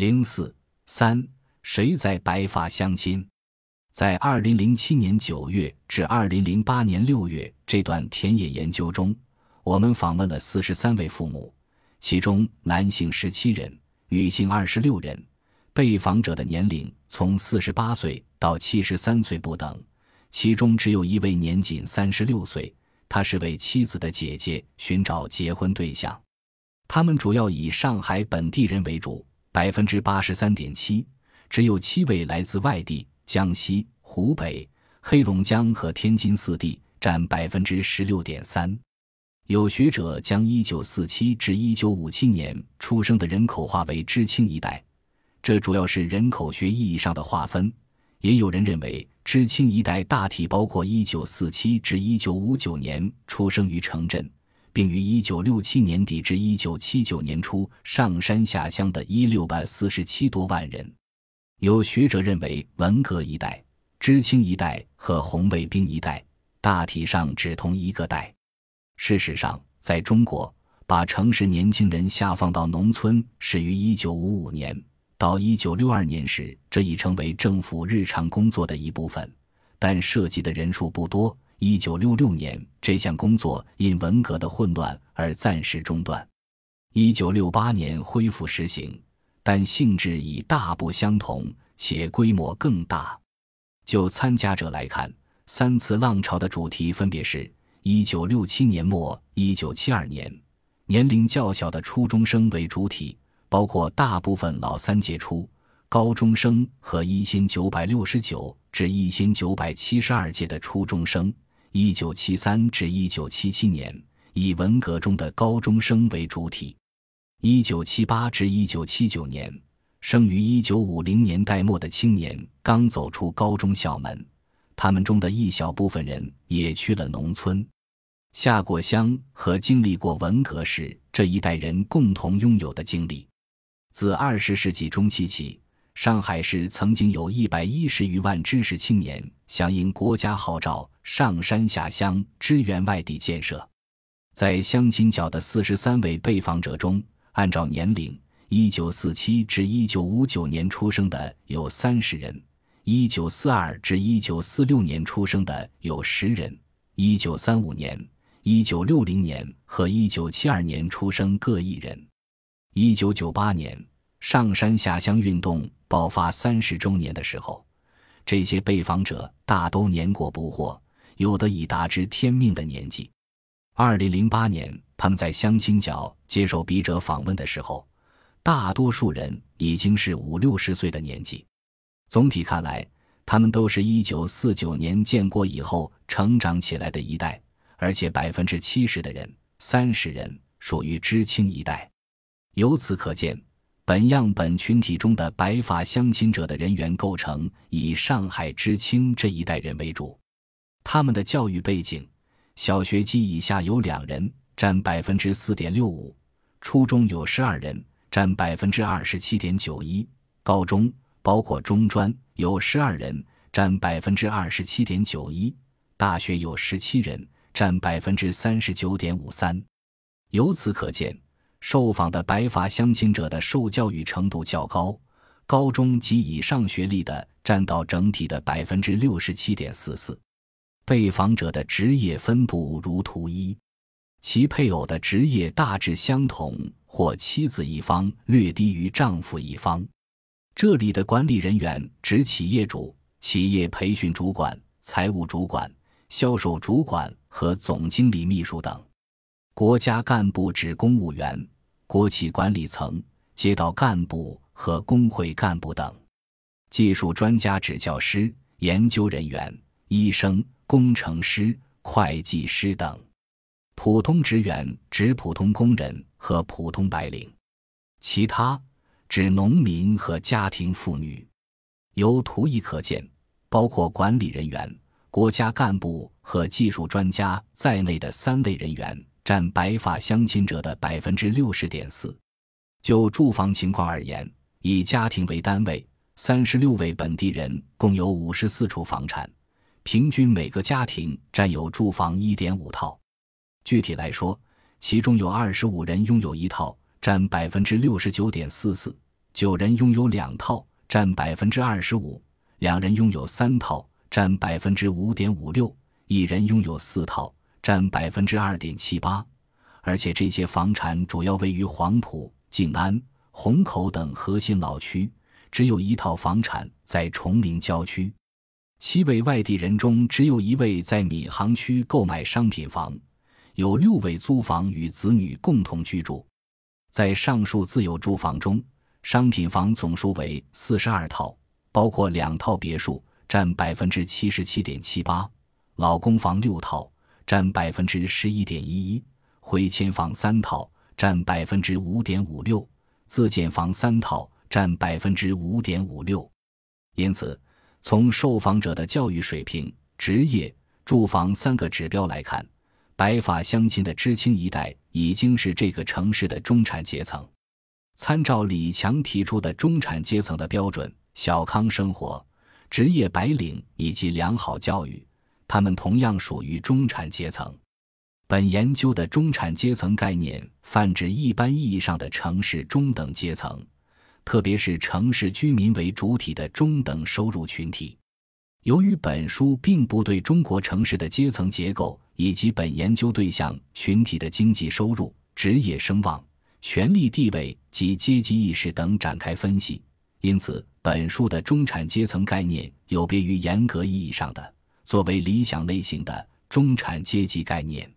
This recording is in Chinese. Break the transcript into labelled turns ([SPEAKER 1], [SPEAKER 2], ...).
[SPEAKER 1] 零四三，谁在白发相亲？在二零零七年九月至二零零八年六月这段田野研究中，我们访问了四十三位父母，其中男性十七人，女性二十六人。被访者的年龄从四十八岁到七十三岁不等，其中只有一位年仅三十六岁，他是为妻子的姐姐寻找结婚对象。他们主要以上海本地人为主，百分之八十三点七，只有七位来自外地，江西、湖北、黑龙江和天津四地占百分之十六点三。有学者将一九四七至一九五七年出生的人口划为知青一代。这主要是人口学意义上的划分，也有人认为知青一代大体包括1947至1959年出生于城镇，并于1967年底至1979年初上山下乡的一六百四十七多万人。有学者认为文革一代、知青一代和红卫兵一代大体上只同一个代。事实上，在中国，把城市年轻人下放到农村始于1955年。到一九六二年时，这已成为政府日常工作的一部分，但涉及的人数不多。一九六六年，这项工作因文革的混乱而暂时中断。一九六八年恢复实行，但性质已大不相同，且规模更大。就参加者来看，三次浪潮的主题分别是：一九六七年末、一九七二年，年龄较小的初中生为主体。包括大部分老三届初高中生和一千九百六十九至一千九百七十二届的初中生，一九七三至一九七七年以文革中的高中生为主体，一九七八至一九七九年生于一九五零年代末的青年刚走出高中校门，他们中的一小部分人也去了农村，下过乡和经历过文革时这一代人共同拥有的经历。自二十世纪中期起，上海市曾经有一百一十余万知识青年响应国家号召上山下乡支援外地建设。在相亲角的四十三位被访者中，按照年龄，一九四七至一九五九年出生的有三十人，一九四二至一九四六年出生的有十人，一九三五年、一九六零年和一九七二年出生各一人。一九九八年，上山下乡运动爆发三十周年的时候，这些被访者大都年过不惑，有的已达知天命的年纪。二零零八年，他们在相亲角接受笔者访问的时候，大多数人已经是五六十岁的年纪。总体看来，他们都是一九四九年建国以后成长起来的一代，而且百分之七十的人，三十人属于知青一代。由此可见，本样本群体中的白发相亲者的人员构成以上海知青这一代人为主。他们的教育背景：小学及以下有两人，占百分之四点六五；初中有十二人，占百分之二十七点九一；高中包括中专有十二人，占百分之二十七点九一；大学有十七人，占百分之三十九点五三。由此可见。受访的白发相亲者的受教育程度较高，高中及以上学历的占到整体的百分之六十七点四四。被访者的职业分布如图一，其配偶的职业大致相同，或妻子一方略低于丈夫一方。这里的管理人员指企业主、企业培训主管、财务主管、销售主管和总经理秘书等。国家干部指公务员、国企管理层、街道干部和工会干部等；技术专家指教师、研究人员、医生、工程师、会计师等；普通职员指普通工人和普通白领；其他指农民和家庭妇女。由图一可见，包括管理人员、国家干部和技术专家在内的三类人员。占白发相亲者的百分之六十点四。就住房情况而言，以家庭为单位，三十六位本地人共有五十四处房产，平均每个家庭占有住房一点五套。具体来说，其中有二十五人拥有一套，占百分之六十九点四四；九人拥有两套，占百分之二十五；两人拥有三套，占百分之五点五六；一人拥有四套，占百分之二点七八。而且这些房产主要位于黄埔、静安、虹口等核心老区，只有一套房产在崇明郊区。七位外地人中，只有一位在闵行区购买商品房，有六位租房与子女共同居住。在上述自有住房中，商品房总数为四十二套，包括两套别墅，占百分之七十七点七八；老公房六套，占百分之十一点一一。回迁房三套占百分之五点五六，自建房三套占百分之五点五六。因此，从受访者的教育水平、职业、住房三个指标来看，白发相亲的知青一代已经是这个城市的中产阶层。参照李强提出的中产阶层的标准，小康生活、职业白领以及良好教育，他们同样属于中产阶层。本研究的中产阶层概念泛指一般意义上的城市中等阶层，特别是城市居民为主体的中等收入群体。由于本书并不对中国城市的阶层结构以及本研究对象群体的经济收入、职业声望、权力地位及阶级意识等展开分析，因此本书的中产阶层概念有别于严格意义上的作为理想类型的中产阶级概念。